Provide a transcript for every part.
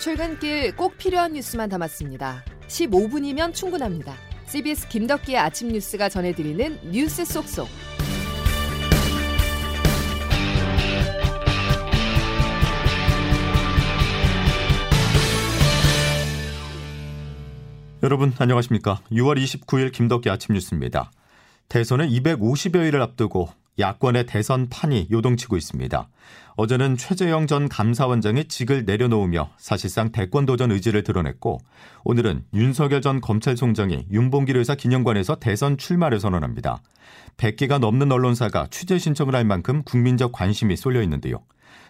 출근길 꼭 필요한 뉴스만 담았습니다. 15분이면 충분합니다. CBS 김덕기의 아침 뉴스가 전해드리는 뉴스 속속. 여러분 안녕하십니까? 6월 29일 김덕기 아침 뉴스입니다. 대선을 250여일을 앞두고 야권의 대선 판이 요동치고 있습니다. 어제는 최재형 전 감사원장이 직을 내려놓으며 사실상 대권 도전 의지를 드러냈고 오늘은 윤석열 전 검찰총장이 윤봉길 의사 기념관에서 대선 출마를 선언합니다. 100개가 넘는 언론사가 취재 신청을 할 만큼 국민적 관심이 쏠려 있는데요.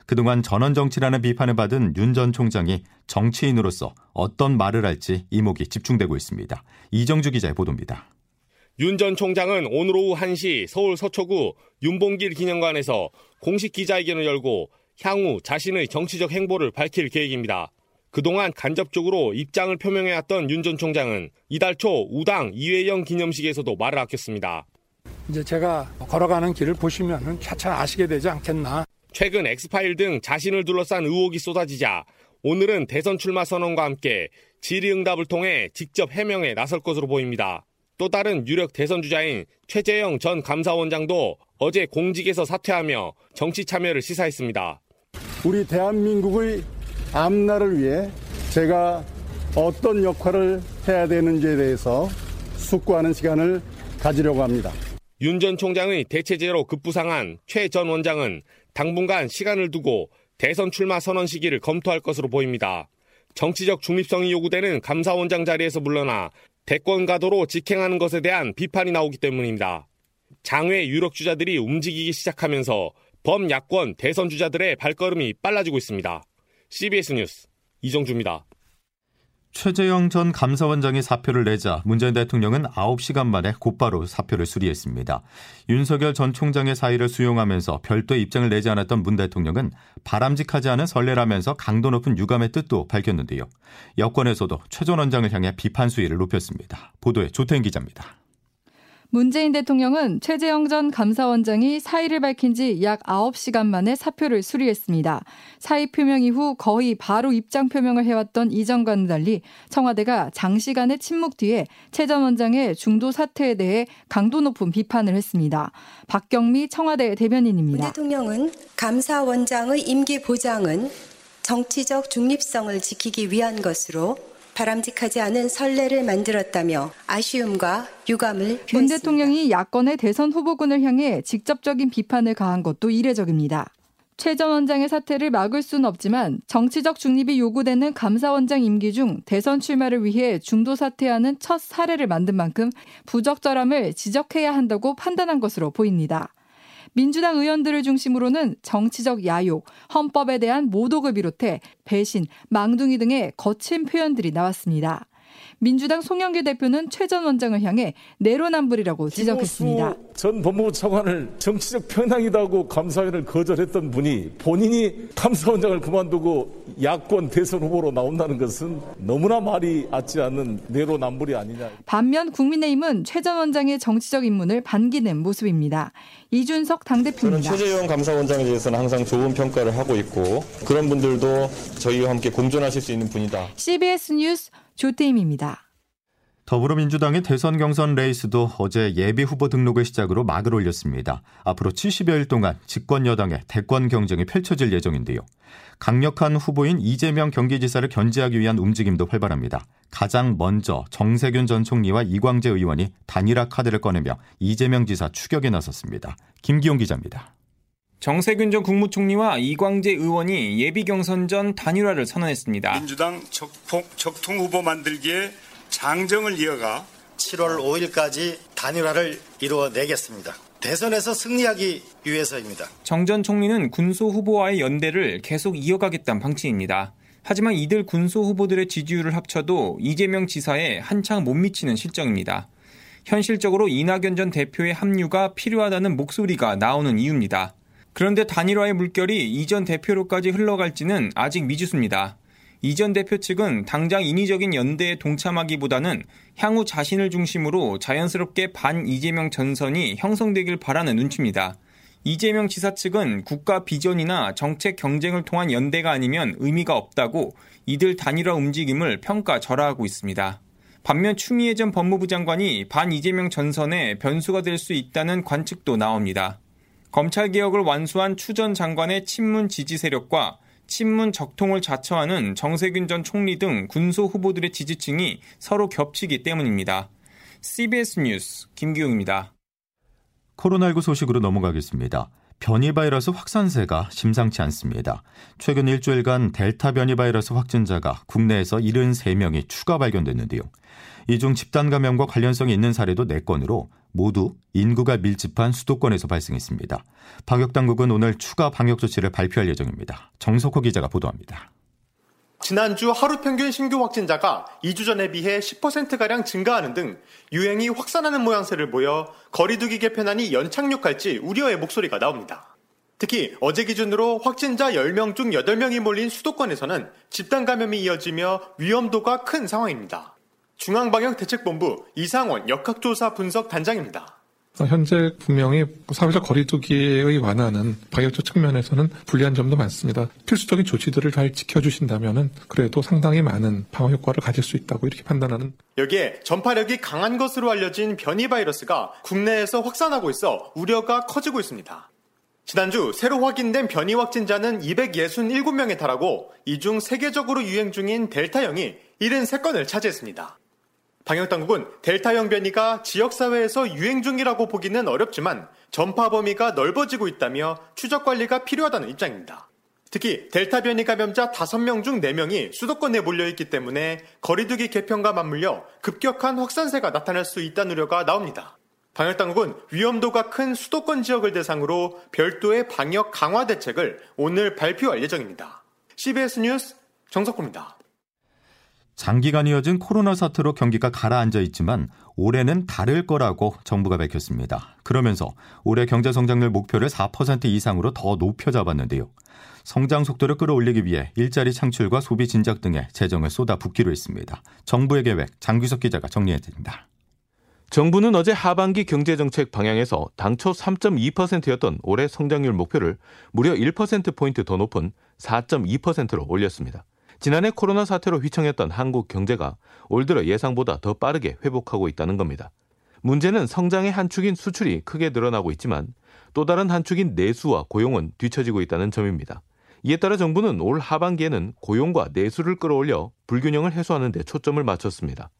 그동안 전원 정치라는 비판을 받은 윤 전 총장이 정치인으로서 어떤 말을 할지 이목이 집중되고 있습니다. 이정주 기자의 보도입니다. 윤 전 총장은 오늘 오후 1시 서울 서초구 윤봉길 기념관에서 공식 기자회견을 열고 향후 자신의 정치적 행보를 밝힐 계획입니다. 그동안 간접적으로 입장을 표명해왔던 윤 전 총장은 이달 초 우당 이회영 기념식에서도 말을 아꼈습니다. 이제 제가 걸어가는 길을 보시면 차차 아시게 되지 않겠나. 최근 엑스파일 등 자신을 둘러싼 의혹이 쏟아지자 오늘은 대선 출마 선언과 함께 질의응답을 통해 직접 해명에 나설 것으로 보입니다. 또 다른 유력 대선 주자인 최재형 전 감사원장도 어제 공직에서 사퇴하며 정치 참여를 시사했습니다. 우리 대한민국의 앞날을 위해 제가 어떤 역할을 해야 되는지에 대해서 숙고하는 시간을 가지려고 합니다. 윤 전 총장의 대체제로 급부상한 최 전 원장은 당분간 시간을 두고 대선 출마 선언 시기를 검토할 것으로 보입니다. 정치적 중립성이 요구되는 감사원장 자리에서 물러나 대권 가도로 직행하는 것에 대한 비판이 나오기 때문입니다. 장외 유력 주자들이 움직이기 시작하면서 범야권 대선 주자들의 발걸음이 빨라지고 있습니다. CBS 뉴스 이정주입니다. 최재형 전 감사원장이 사표를 내자 문재인 대통령은 9시간 만에 곧바로 사표를 수리했습니다. 윤석열 전 총장의 사의를 수용하면서 별도의 입장을 내지 않았던 문 대통령은 바람직하지 않은 선례라면서 강도 높은 유감의 뜻도 밝혔는데요. 여권에서도 최 전 원장을 향해 비판 수위를 높였습니다. 보도에 조태인 기자입니다. 문재인 대통령은 최재형 전 감사원장이 사의를 밝힌 지 약 9시간 만에 사표를 수리했습니다. 사의 표명 이후 거의 바로 입장 표명을 해왔던 이전과는 달리 청와대가 장시간의 침묵 뒤에 최 전 원장의 중도 사퇴에 대해 강도 높은 비판을 했습니다. 박경미 청와대 대변인입니다. 문 대통령은 감사원장의 임기 보장은 정치적 중립성을 지키기 위한 것으로 바람직하지 않은 선례를 만들었다며 아쉬움과 유감을 표했습니다. 문 대통령이 야권의 대선 후보군을 향해 직접적인 비판을 가한 것도 이례적입니다. 최 전 원장의 사퇴를 막을 수는 없지만 정치적 중립이 요구되는 감사원장 임기 중 대선 출마를 위해 중도 사퇴하는 첫 사례를 만든 만큼 부적절함을 지적해야 한다고 판단한 것으로 보입니다. 민주당 의원들을 중심으로는 정치적 야욕, 헌법에 대한 모독을 비롯해 배신, 망둥이 등의 거친 표현들이 나왔습니다. 민주당 송영길 대표는 최 전 원장을 향해 내로남불이라고 지적했습니다. 전 법무부 차관을 정치적 편향이다고 감사회를 거절했던 분이 본인이 감사원장을 그만두고 야권 대선 후보로 나온다는 것은 너무나 말이 맞지 않는 내로남불이 아니냐. 반면 국민의힘은 최 전 원장의 정치적 입문을 반기는 모습입니다. 이준석 당대표입니다. 저는 최재형 감사원장에 대해서는 항상 좋은 평가를 하고 있고 그런 분들도 저희와 함께 공존하실 수 있는 분이다. CBS 뉴스 조태임입니다. 더불어민주당의 대선 경선 레이스도 어제 예비 후보 등록을 시작으로 막을 올렸습니다. 앞으로 70여일 동안 집권 여당의 대권 경쟁이 펼쳐질 예정인데요. 강력한 후보인 이재명 경기지사를 견제하기 위한 움직임도 활발합니다. 가장 먼저 정세균 전 총리와 이광재 의원이 단일화 카드를 꺼내며 이재명 지사 추격에 나섰습니다. 김기용 기자입니다. 정세균 전 국무총리와 이광재 의원이 예비 경선 전 단일화를 선언했습니다. 민주당 적통, 적통 후보 만들기에 장정을 이어가 7월 5일까지 단일화를 이루어내겠습니다. 대선에서 승리하기 위해서입니다. 정 전 총리는 군소 후보와의 연대를 계속 이어가겠다는 방침입니다. 하지만 이들 군소 후보들의 지지율을 합쳐도 이재명 지사에 한창 못 미치는 실정입니다. 현실적으로 이낙연 전 대표의 합류가 필요하다는 목소리가 나오는 이유입니다. 그런데 단일화의 물결이 이전 대표로까지 흘러갈지는 아직 미지수입니다. 이전 대표 측은 당장 인위적인 연대에 동참하기보다는 향후 자신을 중심으로 자연스럽게 반 이재명 전선이 형성되길 바라는 눈치입니다. 이재명 지사 측은 국가 비전이나 정책 경쟁을 통한 연대가 아니면 의미가 없다고 이들 단일화 움직임을 평가절하하고 있습니다. 반면 추미애 전 법무부 장관이 반 이재명 전선에 변수가 될 수 있다는 관측도 나옵니다. 검찰개혁을 완수한 추 전 장관의 친문 지지 세력과 친문 적통을 자처하는 정세균 전 총리 등 군소 후보들의 지지층이 서로 겹치기 때문입니다. CBS 뉴스 김기웅입니다. 코로나19 소식으로 넘어가겠습니다. 변이 바이러스 확산세가 심상치 않습니다. 최근 일주일간 델타 변이 바이러스 확진자가 국내에서 73명이 추가 발견됐는데요. 이 중 집단 감염과 관련성이 있는 사례도 4건으로 모두 인구가 밀집한 수도권에서 발생했습니다. 방역 당국은 오늘 추가 방역 조치를 발표할 예정입니다. 정석호 기자가 보도합니다. 지난주 하루 평균 신규 확진자가 2주 전에 비해 10%가량 증가하는 등 유행이 확산하는 모양새를 보여 거리두기 개편안이 연착륙할지 우려의 목소리가 나옵니다. 특히 어제 기준으로 확진자 10명 중 8명이 몰린 수도권에서는 집단 감염이 이어지며 위험도가 큰 상황입니다. 중앙방역대책본부 이상원 역학조사 분석 단장입니다. 현재 분명히 사회적 거리두기의 완화는 방역적 측면에서는 불리한 점도 많습니다. 필수적인 조치들을 잘 지켜주신다면 그래도 상당히 많은 방어 효과를 가질 수 있다고 이렇게 판단하는. 여기에 전파력이 강한 것으로 알려진 변이 바이러스가 국내에서 확산하고 있어 우려가 커지고 있습니다. 지난주 새로 확인된 변이 확진자는 267명에 달하고 이 중 세계적으로 유행 중인 델타형이 73건을 차지했습니다. 방역당국은 델타형 변이가 지역사회에서 유행 중이라고 보기는 어렵지만 전파 범위가 넓어지고 있다며 추적 관리가 필요하다는 입장입니다. 특히 델타 변이 감염자 5명 중 4명이 수도권에 몰려있기 때문에 거리두기 개편과 맞물려 급격한 확산세가 나타날 수 있다는 우려가 나옵니다. 방역당국은 위험도가 큰 수도권 지역을 대상으로 별도의 방역 강화 대책을 오늘 발표할 예정입니다. CBS 뉴스 정석호입니다. 장기간 이어진 코로나 사태로 경기가 가라앉아 있지만 올해는 다를 거라고 정부가 밝혔습니다. 그러면서 올해 경제 성장률 목표를 4% 이상으로 더 높여 잡았는데요. 성장 속도를 끌어올리기 위해 일자리 창출과 소비 진작 등에 재정을 쏟아붓기로 했습니다. 정부의 계획 장규석 기자가 정리해 드립니다. 정부는 어제 하반기 경제정책 방향에서 당초 3.2%였던 올해 성장률 목표를 무려 1%포인트 더 높은 4.2%로 올렸습니다. 지난해 코로나 사태로 휘청했던 한국 경제가 올 들어 예상보다 더 빠르게 회복하고 있다는 겁니다. 문제는 성장의 한 축인 수출이 크게 늘어나고 있지만 또 다른 한 축인 내수와 고용은 뒤처지고 있다는 점입니다. 이에 따라 정부는 올 하반기에는 고용과 내수를 끌어올려 불균형을 해소하는 데 초점을 맞췄습니다.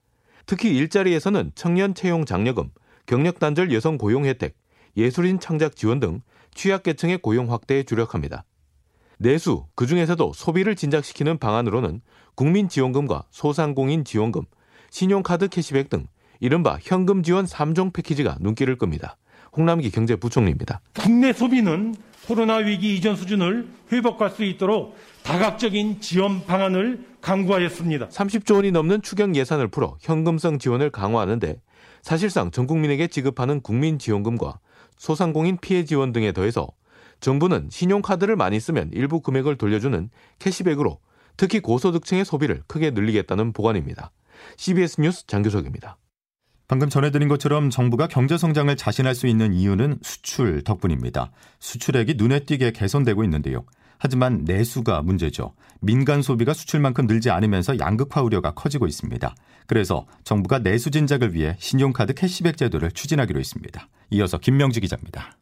특히 일자리에서는 청년 채용 장려금, 경력 단절 여성 고용 혜택, 예술인 창작 지원 등 취약계층의 고용 확대에 주력합니다. 내수, 그 중에서도 소비를 진작시키는 방안으로는 국민지원금과 소상공인 지원금, 신용카드 캐시백 등 이른바 현금 지원 3종 패키지가 눈길을 끕니다. 홍남기 경제부총리입니다. 국내 소비는 코로나 위기 이전 수준을 회복할 수 있도록 다각적인 지원 방안을 강구하였습니다. 30조 원이 넘는 추경 예산을 풀어 현금성 지원을 강화하는데 사실상 전 국민에게 지급하는 국민지원금과 소상공인 피해 지원 등에 더해서 정부는 신용카드를 많이 쓰면 일부 금액을 돌려주는 캐시백으로 특히 고소득층의 소비를 크게 늘리겠다는 보관입니다. CBS 뉴스 장교석입니다. 방금 전해드린 것처럼 정부가 경제 성장을 자신할 수 있는 이유는 수출 덕분입니다. 수출액이 눈에 띄게 개선되고 있는데요. 하지만 내수가 문제죠. 민간 소비가 수출만큼 늘지 않으면서 양극화 우려가 커지고 있습니다. 그래서 정부가 내수 진작을 위해 신용카드 캐시백 제도를 추진하기로 했습니다. 이어서 김명주 기자입니다.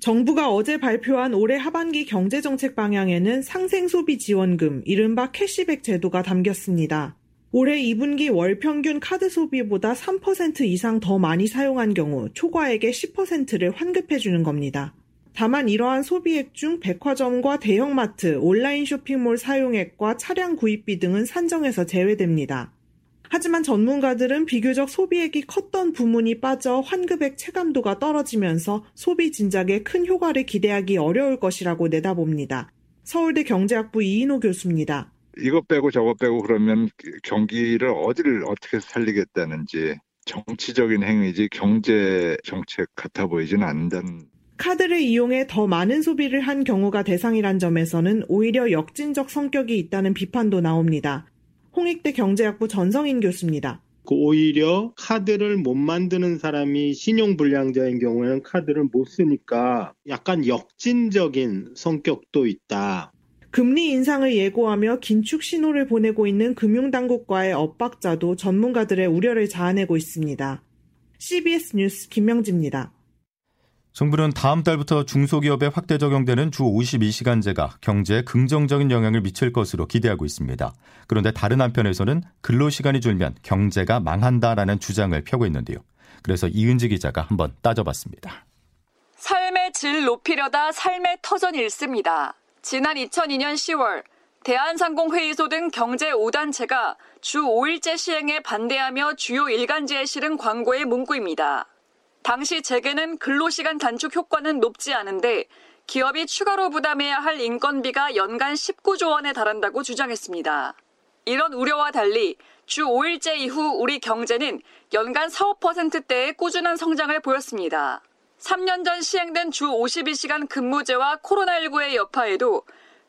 정부가 어제 발표한 올해 하반기 경제정책 방향에는 상생소비 지원금, 이른바 캐시백 제도가 담겼습니다. 올해 2분기 월 평균 카드 소비보다 3% 이상 더 많이 사용한 경우 초과액의 10%를 환급해주는 겁니다. 다만 이러한 소비액 중 백화점과 대형마트, 온라인 쇼핑몰 사용액과 차량 구입비 등은 산정에서 제외됩니다. 하지만 전문가들은 비교적 소비액이 컸던 부문이 빠져 환급액 체감도가 떨어지면서 소비 진작에 큰 효과를 기대하기 어려울 것이라고 내다봅니다. 서울대 경제학부 이인호 교수입니다. 이것 빼고 저것 빼고 그러면 경기를 어디를 어떻게 살리겠다는지 정치적인 행위지 경제 정책 같아 보이지는 않는다는 카드를 이용해 더 많은 소비를 한 경우가 대상이란 점에서는 오히려 역진적 성격이 있다는 비판도 나옵니다. 홍익대 경제학부 전성인 교수입니다. 그 오히려 카드를 못 만드는 사람이 신용불량자인 경우에는 카드를 못 쓰니까 약간 역진적인 성격도 있다. 금리 인상을 예고하며 긴축 신호를 보내고 있는 금융당국과의 엇박자도 전문가들의 우려를 자아내고 있습니다. CBS 뉴스 김명지입니다. 정부는 다음 달부터 중소기업에 확대 적용되는 주 52시간제가 경제에 긍정적인 영향을 미칠 것으로 기대하고 있습니다. 그런데 다른 한편에서는 근로시간이 줄면 경제가 망한다라는 주장을 펴고 있는데요. 그래서 이은지 기자가 한번 따져봤습니다. 삶의 질 높이려다 삶의 터전 읽습니다. 지난 2002년 10월 대한상공회의소 등 경제 5단체가 주 5일제 시행에 반대하며 주요 일간지에 실은 광고의 문구입니다. 당시 재계는 근로시간 단축 효과는 높지 않은데 기업이 추가로 부담해야 할 인건비가 연간 19조 원에 달한다고 주장했습니다. 이런 우려와 달리 주 5일제 이후 우리 경제는 연간 4, 5%대의 꾸준한 성장을 보였습니다. 3년 전 시행된 주 52시간 근무제와 코로나19의 여파에도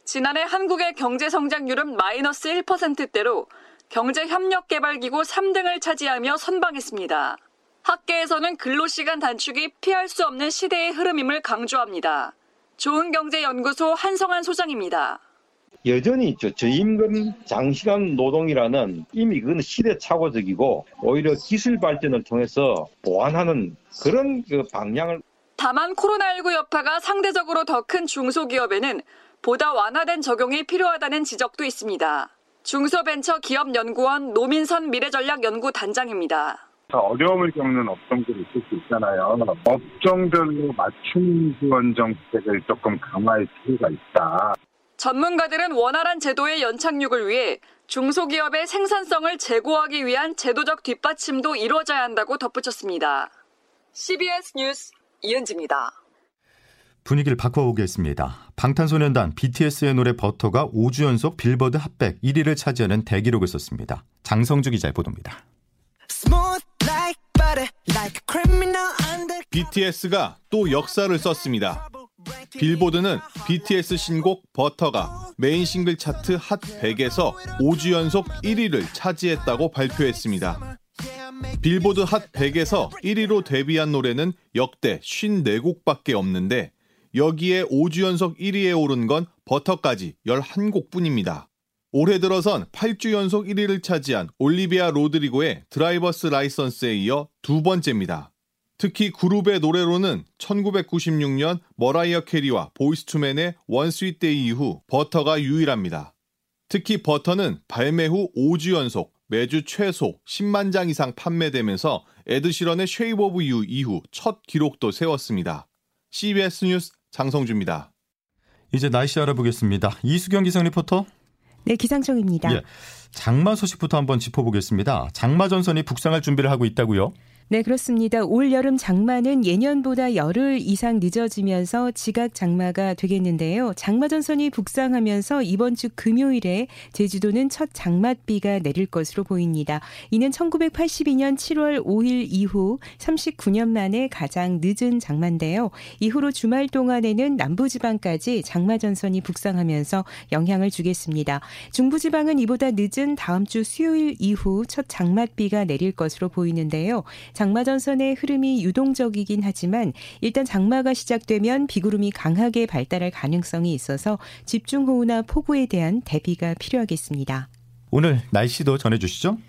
지난해 한국의 경제 성장률은 마이너스 1%대로 경제협력개발기구 3등을 차지하며 선방했습니다. 학계에서는 근로시간 단축이 피할 수 없는 시대의 흐름임을 강조합니다. 좋은경제연구소 한성한 소장입니다. 여전히 있죠. 저임금 장시간 노동이라는 이미 그건 시대착오적이고 오히려 기술 발전을 통해서 보완하는 그런 그 방향을 다만 코로나19 여파가 상대적으로 더 큰 중소기업에는 보다 완화된 적용이 필요하다는 지적도 있습니다. 중소벤처기업연구원 노민선 미래전략연구 단장입니다. 어려움을 겪는 업종들이 있을 수 있잖아요. 업종별로 맞춤 지원 정책을 조금 강화할 필요가 있다. 전문가들은 원활한 제도의 연착륙을 위해 중소기업의 생산성을 제고하기 위한 제도적 뒷받침도 이루어져야 한다고 덧붙였습니다. CBS 뉴스 이은지입니다. 분위기를 바꿔보겠습니다. 방탄소년단 BTS의 노래 버터가 5주 연속 빌보드 핫백 1위를 차지하는 대기록을 썼습니다. 장성주 기자의 보도입니다. BTS가 또 역사를 썼습니다. 빌보드는 BTS 신곡 버터가 메인 싱글 차트 핫 100에서 5주 연속 1위를 차지했다고 발표했습니다. 빌보드 핫 100에서 1위로 데뷔한 노래는 역대 54곡밖에 없는데 여기에 5주 연속 1위에 오른 건 버터까지 11곡뿐입니다. 올해 들어선 8주 연속 1위를 차지한 올리비아 로드리고의 drivers license에 이어 두 번째입니다. 특히 그룹의 노래로는 1996년 머라이어 캐리와 보이스투맨의 One Sweet Day 이후 버터가 유일합니다. 특히 버터는 발매 후 5주 연속 매주 최소 10만 장 이상 판매되면서 에드시런의 Shape of You 이후 첫 기록도 세웠습니다. CBS 뉴스 장성주입니다. 이제 날씨 알아보겠습니다. 이수경 기상 리포터. 네, 기상청입니다. 예, 장마 소식부터 한번 짚어보겠습니다. 장마 전선이 북상할 준비를 하고 있다고요? 네, 그렇습니다. 올 여름 장마는 예년보다 열흘 이상 늦어지면서 지각 장마가 되겠는데요. 장마 전선이 북상하면서 이번 주 금요일에 제주도는 첫 장맛비가 내릴 것으로 보입니다. 이는 1982년 7월 5일 이후 39년 만에 가장 늦은 장마인데요. 이후로 주말 동안에는 남부지방까지 장마 전선이 북상하면서 영향을 주겠습니다. 중부지방은 이보다 늦은 다음 주 수요일 이후 첫 장맛비가 내릴 것으로 보이는데요. 장마 전선의 흐름이 유동적이긴 하지만 일단 장마가 시작되면 비구름이 강하게 발달할 가능성이 있어서 집중호우나 폭우에 대한 대비가 필요하겠습니다. 오늘 날씨도 전해주시죠.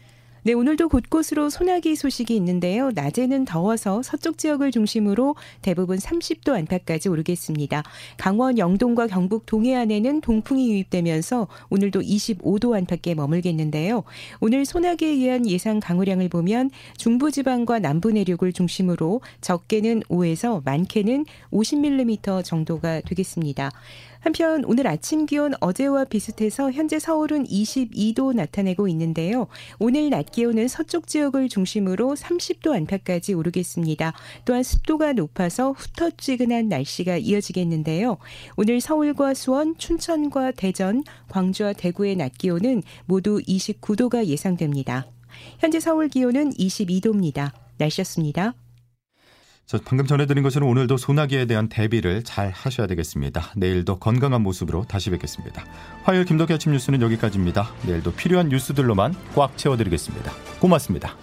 네, 오늘도 곳곳으로 소나기 소식이 있는데요. 낮에는 더워서 서쪽 지역을 중심으로 대부분 30도 안팎까지 오르겠습니다. 강원 영동과 경북 동해안에는 동풍이 유입되면서 오늘도 25도 안팎에 머물겠는데요. 오늘 소나기에 의한 예상 강우량을 보면 중부지방과 남부 내륙을 중심으로 적게는 5에서 많게는 50mm 정도가 되겠습니다. 한편 오늘 아침 기온 어제와 비슷해서 현재 서울은 22도 나타내고 있는데요. 오늘 낮 기온은 서쪽 지역을 중심으로 30도 안팎까지 오르겠습니다. 또한 습도가 높아서 후텁지근한 날씨가 이어지겠는데요. 오늘 서울과 수원, 춘천과 대전, 광주와 대구의 낮 기온은 모두 29도가 예상됩니다. 현재 서울 기온은 22도입니다. 날씨였습니다. 저 방금 전해드린 것처럼 오늘도 소나기에 대한 대비를 잘 하셔야 되겠습니다. 내일도 건강한 모습으로 다시 뵙겠습니다. 화요일 김덕기 아침 뉴스는 여기까지입니다. 내일도 필요한 뉴스들로만 꽉 채워드리겠습니다. 고맙습니다.